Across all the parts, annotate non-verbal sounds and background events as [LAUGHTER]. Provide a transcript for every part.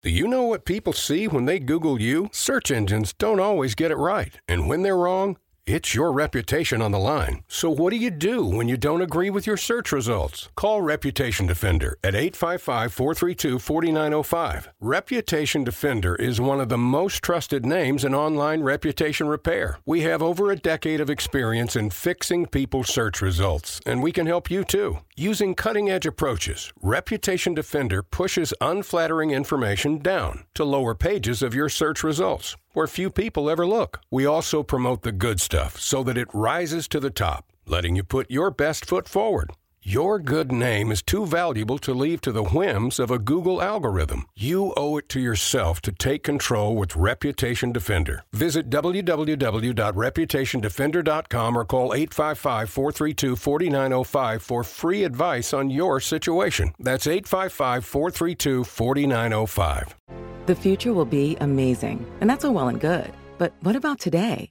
Do you know what people see when they Google you? Search engines don't always get it right. And when they're wrong, it's your reputation on the line. So what do you do when you don't agree with your search results? Call Reputation Defender at 855-432-4905. Reputation Defender is one of the most trusted names in online reputation repair. We have over a decade of experience in fixing people's search results, and we can help you too. Using cutting-edge approaches, Reputation Defender pushes unflattering information down to lower pages of your search results where few people ever look. We also promote the good stuff so that it rises to the top, letting you put your best foot forward. Your good name is too valuable to leave to the whims of a Google algorithm. You owe it to yourself to take control with Reputation Defender. Visit www.reputationdefender.com or call 855 432 4905 for free advice on your situation. That's 855 432 4905. The future will be amazing, and that's all well and good. But what about today?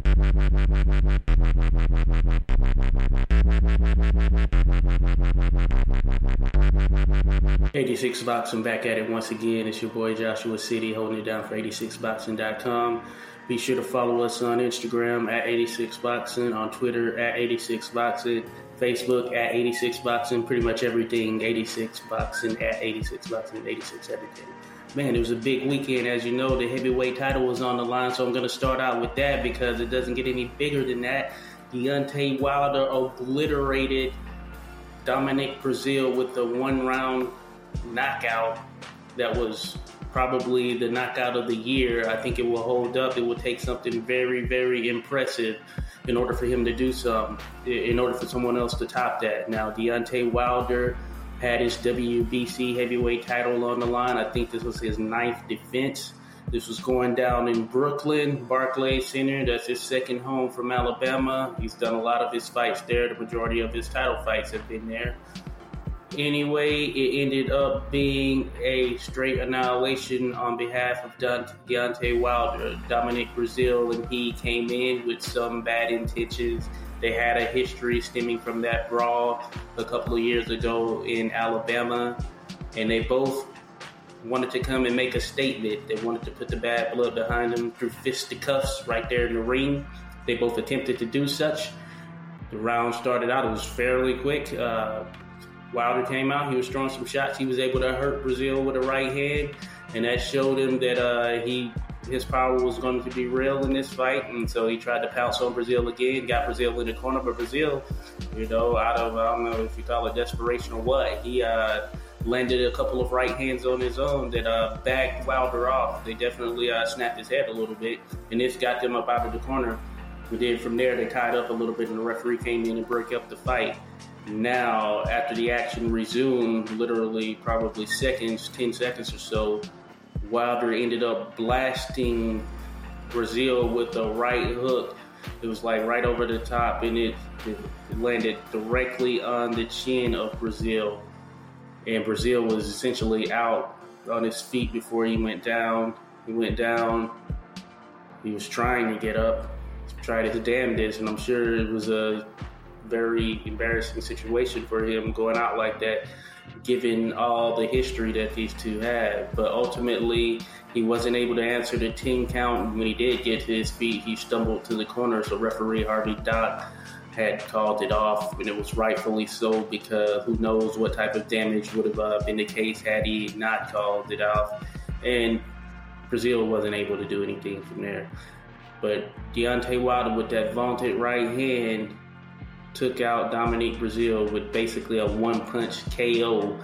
86 Boxing back at it once again. It's your boy Joshua City holding it down for 86boxing.com. Be sure to follow us on Instagram at 86boxing, on Twitter at 86boxing, Facebook at 86boxing, pretty much everything 86boxing at 86boxing, 86 everything. Man, it was a big weekend. As you know, the heavyweight title was on the line, so I'm going to start out with that because it doesn't get any bigger than that. Deontay Wilder obliterated Dominic Breazeale with the one round knockout that was probably the knockout of the year. I think it will hold up. It will take something very, very impressive in order for him to do some, in order for someone else to top that. Now, Deontay Wilder had his WBC heavyweight title on the line. I think this was his ninth defense. This was going down in Brooklyn, Barclays Center. That's his second home from Alabama. He's done a lot of his fights there. The majority of his title fights have been there. Anyway, it ended up being a straight annihilation on behalf of Deontay Wilder. Dominic Breazeale and he came in with some bad intentions they had a history stemming from that brawl a couple of years ago in Alabama, and they both wanted to come and make a statement. They wanted to put the bad blood behind them through fisticuffs right there in the ring. They both attempted to do such. The round started out, it was fairly quick. Uh, Wilder came out, he was throwing some shots. He was able to hurt Breazeale with a right hand, and that showed him that uh, he his power was going to be real in this fight, and so he tried to pounce on Breazeale again, got Breazeale in the corner, but Breazeale, you know, out of I don't know if you call it desperation or what, he uh, landed a couple of right hands on his own that uh, backed Wilder off. They definitely uh, snapped his head a little bit, and this got them up out of the corner. But then from there, they tied up a little bit, and the referee came in and broke up the fight. Now, after the action resumed, literally probably seconds, 10 seconds or so, Wilder ended up blasting Breazeale with a right hook. It was like right over the top, and it, it landed directly on the chin of Breazeale. And Breazeale was essentially out on his feet before he went down. He went down. He was trying to get up, tried his damnedest, and I'm sure it was a very embarrassing situation for him going out like that given all the history that these two had. But ultimately, he wasn't able to answer the 10 count. When he did get to his feet, he stumbled to the corner. So referee Harvey Dock had called it off, and it was rightfully so because who knows what type of damage would have uh, been the case had he not called it off. And Breazeale wasn't able to do anything from there. But Deontay Wilder with that vaunted right hand took out Dominique Breazeale with basically a one punch KO,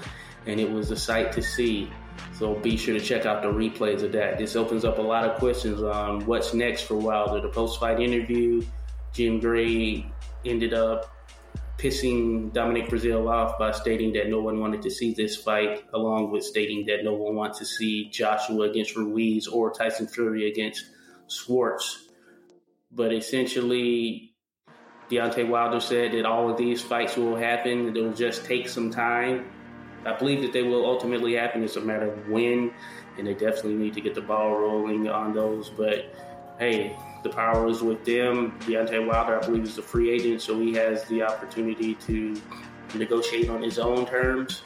and it was a sight to see. So be sure to check out the replays of that. This opens up a lot of questions on what's next for Wilder. The post fight interview, Jim Gray ended up pissing Dominic Breazeale off by stating that no one wanted to see this fight, along with stating that no one wants to see Joshua against Ruiz or Tyson Fury against Schwarz. But essentially, Deontay Wilder said that all of these fights will happen. It will just take some time. I believe that they will ultimately happen. It's a matter of when, and they definitely need to get the ball rolling on those. But hey, the power is with them. Deontay Wilder, I believe, is a free agent, so he has the opportunity to negotiate on his own terms.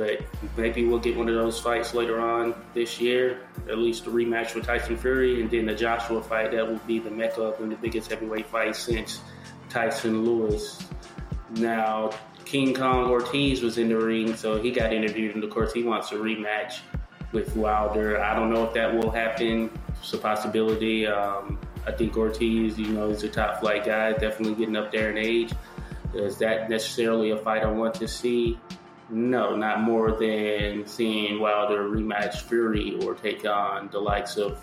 But maybe we'll get one of those fights later on this year, at least a rematch with Tyson Fury, and then the Joshua fight. That will be the mecca of the biggest heavyweight fight since Tyson Lewis. Now, King Kong Ortiz was in the ring, so he got interviewed, and of course, he wants a rematch with Wilder. I don't know if that will happen. It's a possibility. Um, I think Ortiz, you know, is a top flight guy, definitely getting up there in age. Is that necessarily a fight I want to see? No, not more than seeing Wilder rematch Fury or take on the likes of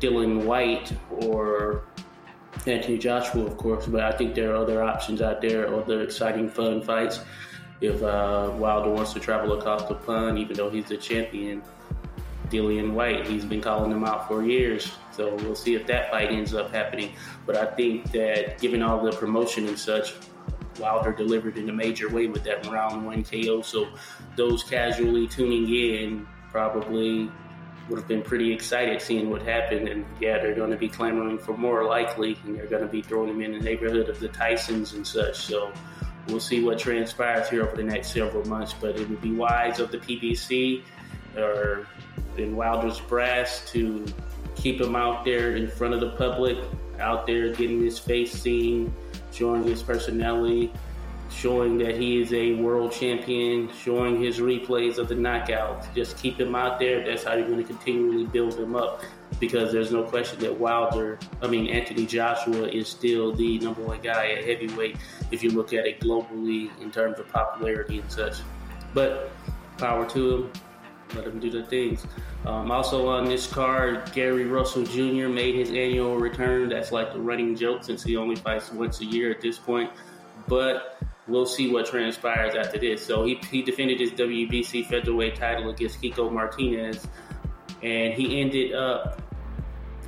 Dillian Whyte or Anthony Joshua, of course. But I think there are other options out there, other exciting, fun fights. If uh, Wilder wants to travel across the pond, even though he's the champion, Dillian Whyte, He's been calling him out for years. So we'll see if that fight ends up happening. But I think that given all the promotion and such, Wilder delivered in a major way with that round one KO. So those casually tuning in probably would have been pretty excited seeing what happened. And yeah, they're going to be clamoring for more likely, and they're going to be throwing him in the neighborhood of the Tysons and such. So we'll see what transpires here over the next several months. But it would be wise of the PBC or in Wilder's brass to keep him out there in front of the public, out there getting his face seen, showing his personality, showing that he is a world champion, showing his replays of the knockouts. Just keep him out there. That's how you're going to continually build him up because there's no question that Wilder, I mean, Anthony Joshua is still the number one guy at heavyweight if you look at it globally in terms of popularity and such. But power to him let him do the things. Um, also on this card, Gary Russell Jr. made his annual return. That's like the running joke since he only fights once a year at this point. But we'll see what transpires after this. So he, he defended his WBC featherweight title against Kiko Martinez, and he ended up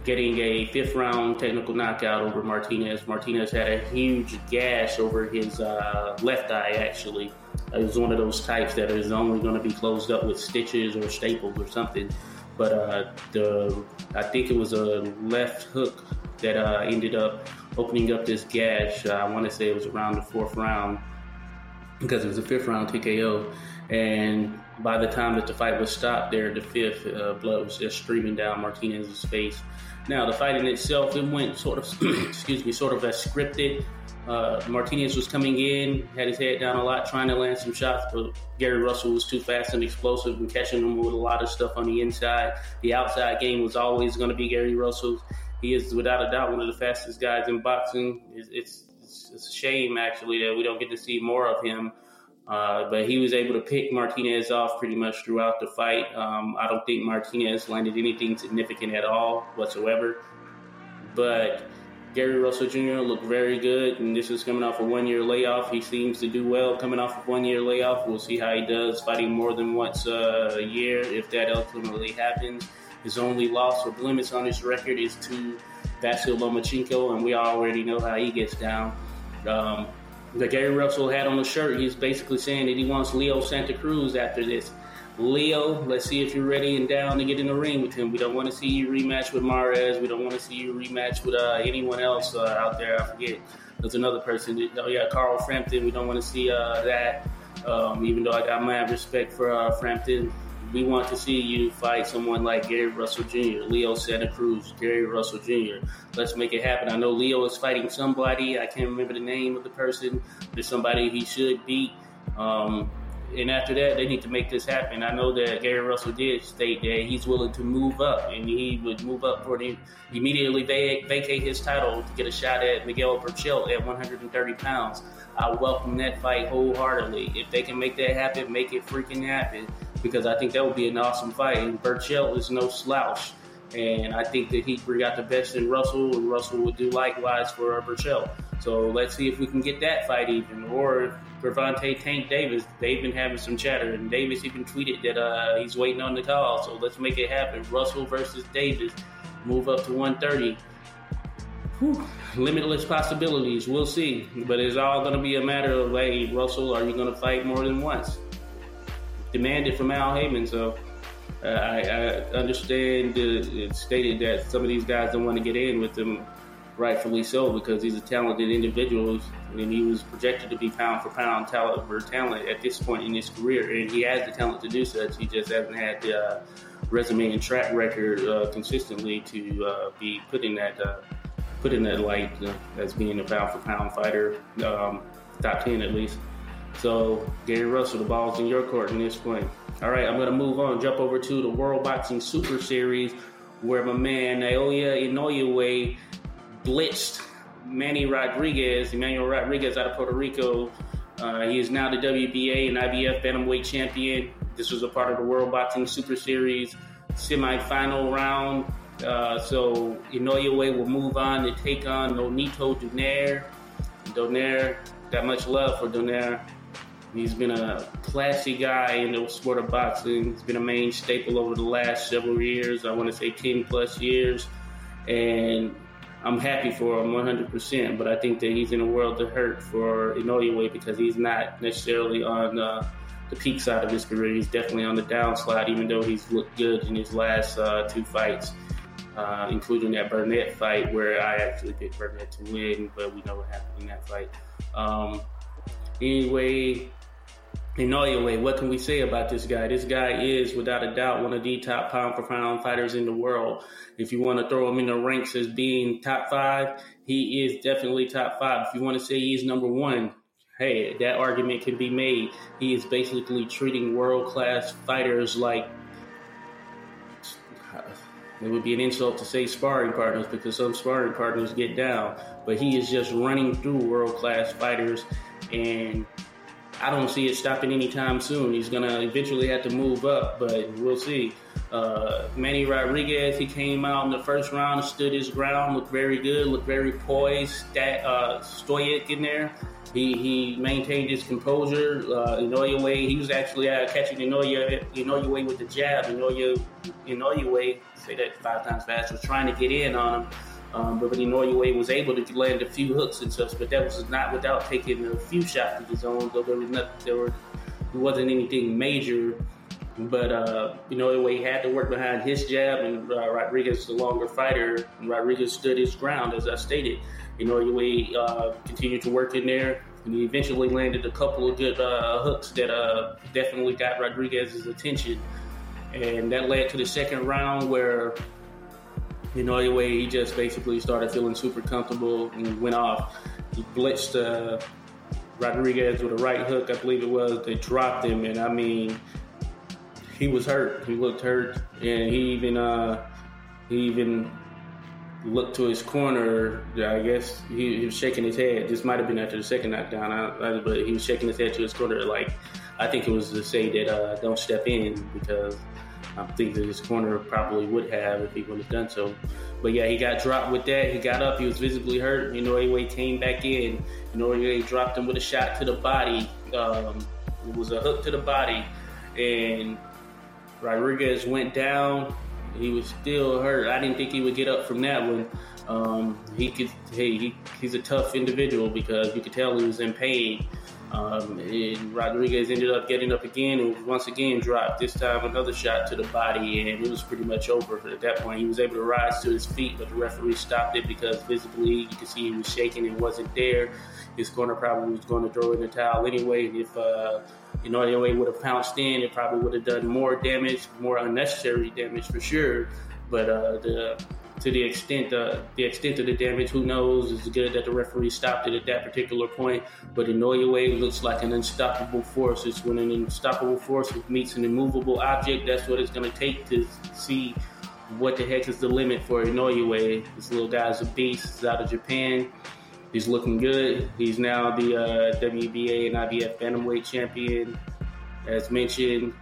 getting a fifth round technical knockout over Martinez. Martinez had a huge gash over his uh, left eye, actually. It was one of those types that is only going to be closed up with stitches or staples or something. But uh, the I think it was a left hook that uh, ended up opening up this gash. I want to say it was around the fourth round because it was a fifth round TKO. And by the time that the fight was stopped there, the fifth, uh, blood was just streaming down Martinez's face. Now, the fight in itself, it went sort of, [CLEARS THROAT] excuse me, sort of as scripted. Uh, Martinez was coming in, had his head down a lot, trying to land some shots, but Gary Russell was too fast and explosive and catching him with a lot of stuff on the inside. The outside game was always going to be Gary Russell. He is without a doubt one of the fastest guys in boxing. It's, it's, it's a shame actually that we don't get to see more of him. Uh, but he was able to pick Martinez off pretty much throughout the fight. Um, I don't think Martinez landed anything significant at all whatsoever. But Gary Russell Jr. looked very good, and this is coming off a one year layoff. He seems to do well coming off a one year layoff. We'll see how he does fighting more than once a year if that ultimately happens. His only loss or blemish on his record is to Vasyl Lomachenko, and we already know how he gets down. Um, that Gary Russell had on the shirt, he's basically saying that he wants Leo Santa Cruz after this. Leo, let's see if you're ready and down to get in the ring with him. We don't want to see you rematch with Mares. We don't want to see you rematch with uh, anyone else uh, out there. I forget. There's another person. Oh, yeah, Carl Frampton. We don't want to see uh, that. Um, even though I got mad respect for uh, Frampton, we want to see you fight someone like Gary Russell Jr., Leo Santa Cruz, Gary Russell Jr. Let's make it happen. I know Leo is fighting somebody. I can't remember the name of the person. There's somebody he should beat. Um, and after that, they need to make this happen. I know that Gary Russell did state that he's willing to move up, and he would move up for the immediately vacate his title to get a shot at Miguel Berchelt at 130 pounds. I welcome that fight wholeheartedly. If they can make that happen, make it freaking happen because I think that would be an awesome fight. And Berchelt is no slouch. And I think that he got the best in Russell, and Russell would do likewise for Berchelt. So let's see if we can get that fight even. Or Gervonta Tank Davis, they've been having some chatter, and Davis even tweeted that uh, he's waiting on the call. So let's make it happen. Russell versus Davis, move up to 130. Whew. Limitless possibilities. We'll see. But it's all going to be a matter of, hey, Russell, are you going to fight more than once? Demanded from Al Haymon. So uh, I, I, understand it's stated that some of these guys don't want to get in with him rightfully so, because he's a talented individual, and he was projected to be pound for pound talent for talent at this point in his career, and he has the talent to do such. He just hasn't had the uh, resume and track record uh, consistently to uh, be put in that uh, put in that light uh, as being a pound for pound fighter, um, top ten at least. So Gary Russell, the ball's in your court in this point. All right, I'm going to move on, jump over to the World Boxing Super Series, where my man Naoya Inoue blitzed Manny Rodriguez, Emmanuel Rodriguez out of Puerto Rico. Uh, he is now the WBA and IBF bantamweight champion. This was a part of the World Boxing Super Series semifinal round. Uh, so Inoue will move on to take on Nonito Donaire. Donaire, got much love for Donaire. He's been a classy guy in the sport of boxing. He's been a main staple over the last several years. I want to say 10 plus years. And I'm happy for him 100%, but I think that he's in a world of hurt for Inoue because he's not necessarily on uh, the peak side of his career. He's definitely on the downslide, even though he's looked good in his last uh, two fights, uh, including that Burnett fight where I actually picked Burnett to win, but we know what happened in that fight. Um, anyway, Inoue, what can we say about this guy? This guy is, without a doubt, one of the top pound for pound fighters in the world. If you want to throw him in the ranks as being top five, he is definitely top five. If you want to say he's number one, hey, that argument can be made. He is basically treating world class fighters like it would be an insult to say sparring partners because some sparring partners get down, but he is just running through world class fighters and I don't see it stopping anytime soon. He's gonna eventually have to move up, but we'll see. Uh, Manny Rodriguez, he came out in the first round, stood his ground, looked very good, looked very poised, stat, uh, stoic in there. He, he maintained his composure. Uh, Inoue, he was actually uh, catching Inoue, Inoue with the jab. Inoue, Inoue, say that five times fast, was trying to get in on him. Um, but Inoue was able to land a few hooks and such, but that was not without taking a few shots to his own, Though there was not, there were, there wasn't anything major. But uh, Inoue had to work behind his jab, and uh, Rodriguez, the longer fighter, and Rodriguez stood his ground, as I stated. Inoue uh, continued to work in there, and he eventually landed a couple of good uh, hooks that uh, definitely got Rodriguez's attention. And that led to the second round where you know, the way he just basically started feeling super comfortable and went off. He blitzed uh, Rodriguez with a right hook, I believe it was. They dropped him, and I mean, he was hurt. He looked hurt, and he even uh, he even looked to his corner. I guess he, he was shaking his head. This might have been after the second knockdown, I, I, but he was shaking his head to his corner, like I think it was to say that uh, don't step in because I think that his corner probably would have if he would have done so. But yeah, he got dropped with that. He got up. He was visibly hurt. You know, anyway, came back in. You know, he dropped him with a shot to the body. Um, it was a hook to the body, and Rodriguez went down. He was still hurt. I didn't think he would get up from that one. Um, he could. Hey, he, he's a tough individual because you could tell he was in pain. Um, and Rodriguez ended up getting up again and once again dropped. This time another shot to the body, and it was pretty much over. At that point, he was able to rise to his feet, but the referee stopped it because visibly you could see he was shaking and wasn't there. His corner probably was going to throw in the towel anyway. And If uh, you know, anyway would have pounced in, it probably would have done more damage, more unnecessary damage for sure. But uh, the to the extent uh, the extent of the damage, who knows? It's good that the referee stopped it at that particular point. But Inoue looks like an unstoppable force. It's when an unstoppable force meets an immovable object. That's what it's going to take to see what the heck is the limit for Inoue. This little guy's a beast. He's out of Japan. He's looking good. He's now the uh, WBA and IBF bantamweight champion. As mentioned,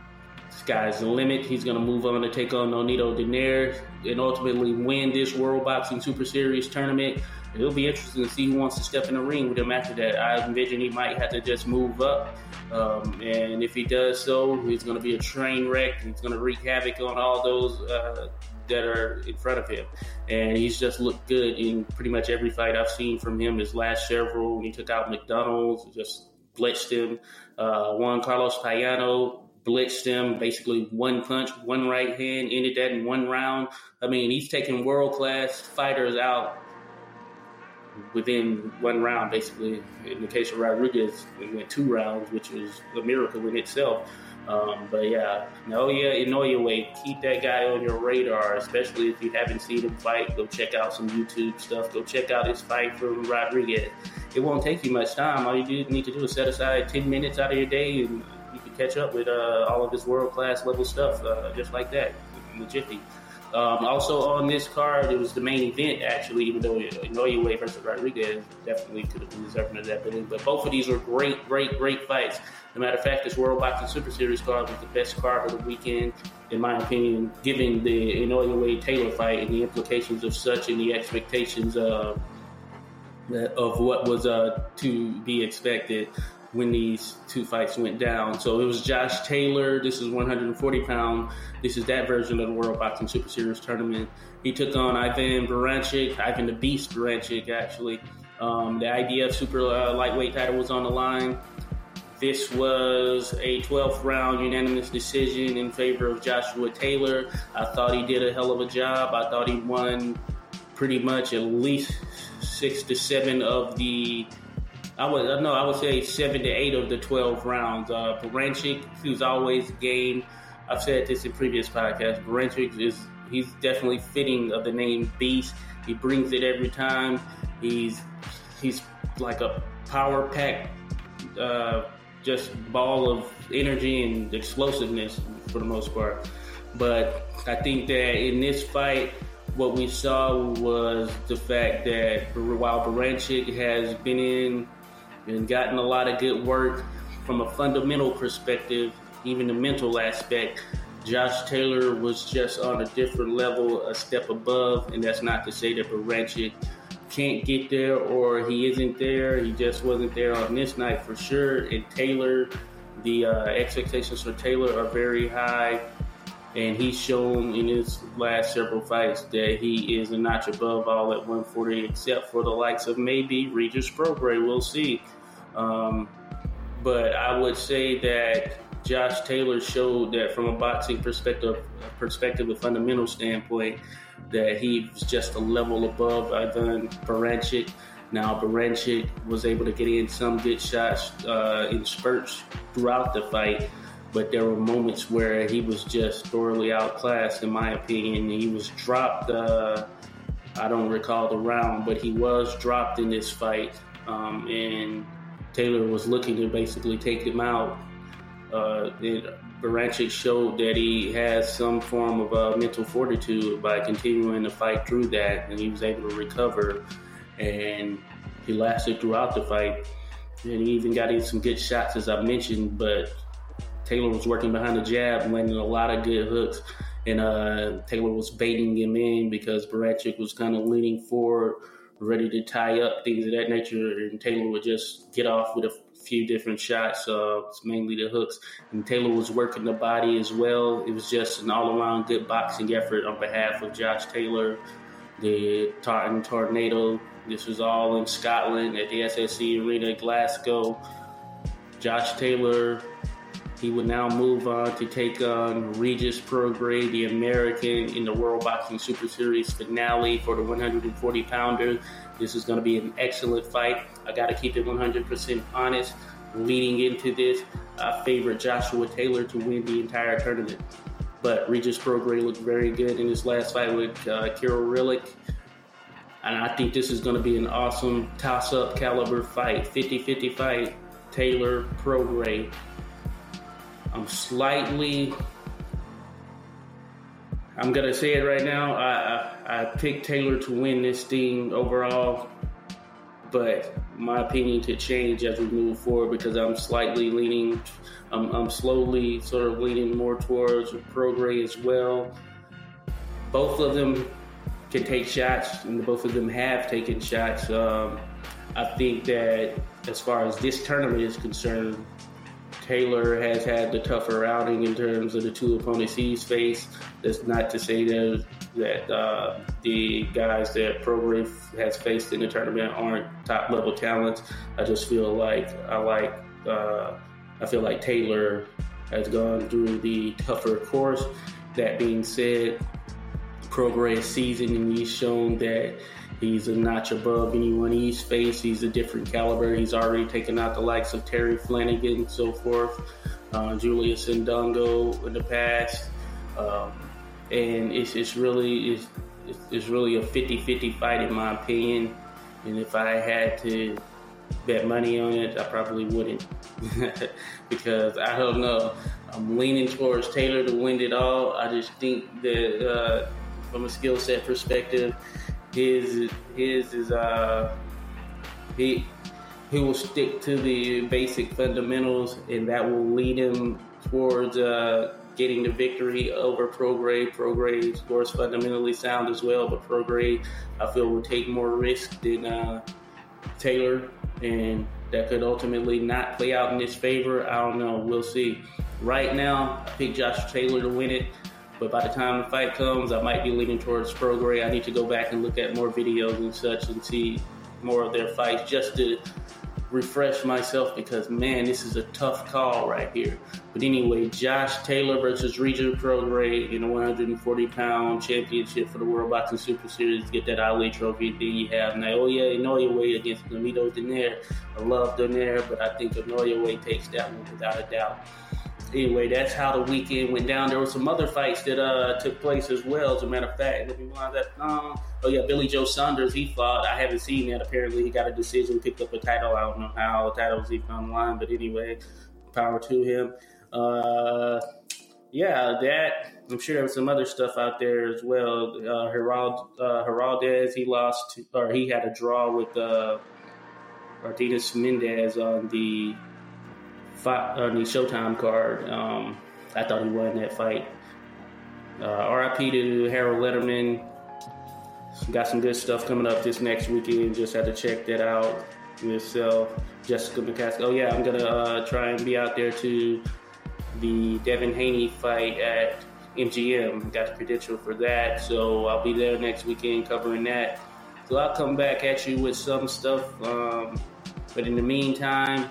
sky's the limit. He's going to move on to take on Nonito Donaire and ultimately win this World Boxing Super Series tournament. It'll be interesting to see who wants to step in the ring with him after that. I envision he might have to just move up. Um, and if he does so, he's going to be a train wreck. He's going to wreak havoc on all those uh, that are in front of him. And he's just looked good in pretty much every fight I've seen from him. His last several, when he took out McDonnell's, just blitzed him. Uh, Juan Carlos Payano blitzed him, basically one punch, one right hand, ended that in one round. I mean, he's taking world class fighters out within one round, basically. In the case of Rodriguez, it went two rounds, which was a miracle in itself. Um, but yeah, Naoya Inoue, keep that guy on your radar, especially if you haven't seen him fight. Go check out some YouTube stuff. Go check out his fight from Rodriguez. It won't take you much time. All you need to do is set aside 10 minutes out of your day and catch up with uh, all of his world class level stuff uh, just like that in the jiffy. Um, also on this card, it was the main event actually, even though Inoue versus Rodriguez definitely could have been deserving of that billing. But both of these were great, great, great fights. As a matter of fact, this World Boxing Super Series card was the best card of the weekend, in my opinion, given the Inoue Taylor fight and the implications of such and the expectations uh, of what was uh, to be expected when these two fights went down. So it was Josh Taylor. This is 140 pound. This is that version of the World Boxing Super Series tournament. He took on Ivan Baranchyk, Ivan the Beast Baranchyk, actually. Um, the IBF Super uh, Lightweight title was on the line. This was a 12th round unanimous decision in favor of Joshua Taylor. I thought he did a hell of a job. I thought he won pretty much at least six to seven of the I would no, I would say seven to eight of the twelve rounds. Uh, Baranchyk, who's always game. I've said this in previous podcasts. Baranchyk is he's definitely fitting of the name Beast. He brings it every time. He's he's like a power pack, uh, just ball of energy and explosiveness for the most part. But I think that in this fight, what we saw was the fact that while Baranchyk has been in and gotten a lot of good work from a fundamental perspective, even the mental aspect. Josh Taylor was just on a different level, a step above, and that's not to say that Baranchyk can't get there or he isn't there. He just wasn't there on this night for sure. And Taylor, the uh, expectations for Taylor are very high, and he's shown in his last several fights that he is a notch above all at 140, except for the likes of maybe Regis Prograis. We'll see. Um, but I would say that Josh Taylor showed that from a boxing perspective, perspective, a fundamental standpoint, that he was just a level above Ivan Baranchyk. Now Baranchyk was able to get in some good shots uh, in spurts throughout the fight, but there were moments where he was just thoroughly outclassed, in my opinion. He was dropped. Uh, I don't recall the round, but he was dropped in this fight, um, and Taylor was looking to basically take him out. Uh, it, Baranchyk showed that he has some form of uh, mental fortitude by continuing to fight through that, and he was able to recover. And he lasted throughout the fight, and he even got in some good shots, as I mentioned. But Taylor was working behind the jab, landing a lot of good hooks, and uh, Taylor was baiting him in because Baranchyk was kind of leaning forward ready to tie up, things of that nature. And Taylor would just get off with a few different shots, uh, mainly the hooks. And Taylor was working the body as well. It was just an all around good boxing effort on behalf of Josh Taylor, the Tartan Tornado. This was all in Scotland at the SSE Arena, Glasgow. Josh Taylor he would now move on to take on Regis Prograis, the American, in the World Boxing Super Series finale for the 140 pounder. This is going to be an excellent fight. I got to keep it 100% honest. Leading into this, I favor Joshua Taylor to win the entire tournament. But Regis Prograis looked very good in his last fight with uh, Kirill Relikh. And I think this is going to be an awesome toss up caliber fight 50 50 fight. Taylor Prograis. I'm slightly. I'm gonna say it right now. I, I, I picked Taylor to win this thing overall, but my opinion could change as we move forward because I'm slightly leaning, I'm, I'm slowly sort of leaning more towards Prograis as well. Both of them can take shots, and both of them have taken shots. Um, I think that as far as this tournament is concerned, Taylor has had the tougher outing in terms of the two opponents he's faced. That's not to say that that uh, the guys that Prograis has faced in the tournament aren't top level talents. I just feel like I like uh, I feel like Taylor has gone through the tougher course. That being said, Prograis season and he's shown that he's a notch above anyone he's faced. He's a different caliber. He's already taken out the likes of Terry Flanagan and so forth, uh, Julius Indongo in the past. Um, and it's, it's really it's, it's really a 50-50 fight in my opinion. And if I had to bet money on it, I probably wouldn't [LAUGHS] because I don't know. I'm leaning towards Taylor to win it all. I just think that uh, from a skill set perspective, his his is uh he he will stick to the basic fundamentals, and that will lead him towards uh, getting the victory over Prograis. Prograis, of course, fundamentally sound as well, but Prograis, I feel, will take more risk than uh, Taylor, and that could ultimately not play out in his favor. I don't know. We'll see. Right now, I pick Josh Taylor to win it. But by the time the fight comes, I might be leaning towards Prograis. I need to go back and look at more videos and such and see more of their fights just to refresh myself because man, this is a tough call right here. But anyway, Josh Taylor versus Regis Prograis in a 140 pound championship for the World Boxing Super Series. Get that Ali trophy. Then you have Naoya Inoue against Nonito Donaire. I love Donaire, but I think Inoue takes that one without a doubt anyway, that's how the weekend went down. There were some other fights that uh, took place as well. As a matter of fact, let me wind that. Um, oh yeah, Billy Joe Saunders. He fought. I haven't seen that. Apparently, he got a decision, picked up a title. I don't know how the title was even online, but anyway, power to him. Uh, yeah, that. I'm sure there was some other stuff out there as well. Uh, Gerald, uh, Heraldez, he lost, or he had a draw with uh, Martinez Mendez on the fight, uh, the Showtime card. Um, I thought he won that fight. Uh, RIP to Harold Lederman. Got some good stuff coming up this next weekend. Just had to check that out yourself. Jessica McCaskill. Oh yeah, I'm gonna uh, try and be out there to the Devin Haney fight at MGM. Got the credential for that, so I'll be there next weekend covering that. So I'll come back at you with some stuff. Um, but in the meantime,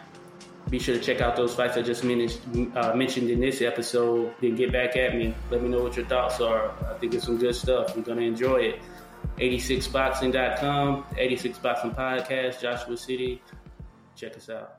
be sure to check out those fights I just uh, mentioned in this episode. Then get back at me. Let me know what your thoughts are. I think it's some good stuff. You're going to enjoy it. 86boxing.com, 86boxing podcast, Joshua City. Check us out.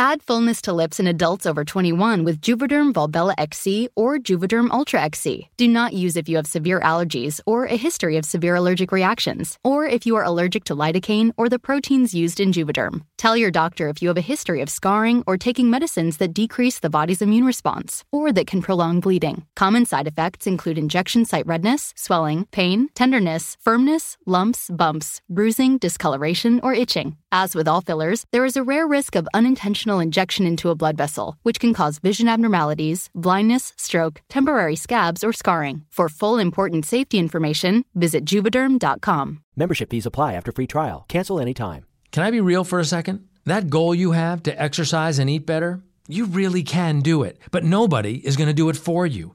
Add fullness to lips in adults over 21 with Juvederm Volbella XC or Juvederm Ultra XC. Do not use if you have severe allergies or a history of severe allergic reactions, or if you are allergic to lidocaine or the proteins used in Juvederm. Tell your doctor if you have a history of scarring or taking medicines that decrease the body's immune response or that can prolong bleeding. Common side effects include injection site redness, swelling, pain, tenderness, firmness, lumps, bumps, bruising, discoloration, or itching. As with all fillers, there is a rare risk of unintentional injection into a blood vessel, which can cause vision abnormalities, blindness, stroke, temporary scabs, or scarring. For full important safety information, visit juvederm.com. Membership fees apply after free trial. Cancel anytime. Can I be real for a second? That goal you have to exercise and eat better, you really can do it, but nobody is going to do it for you.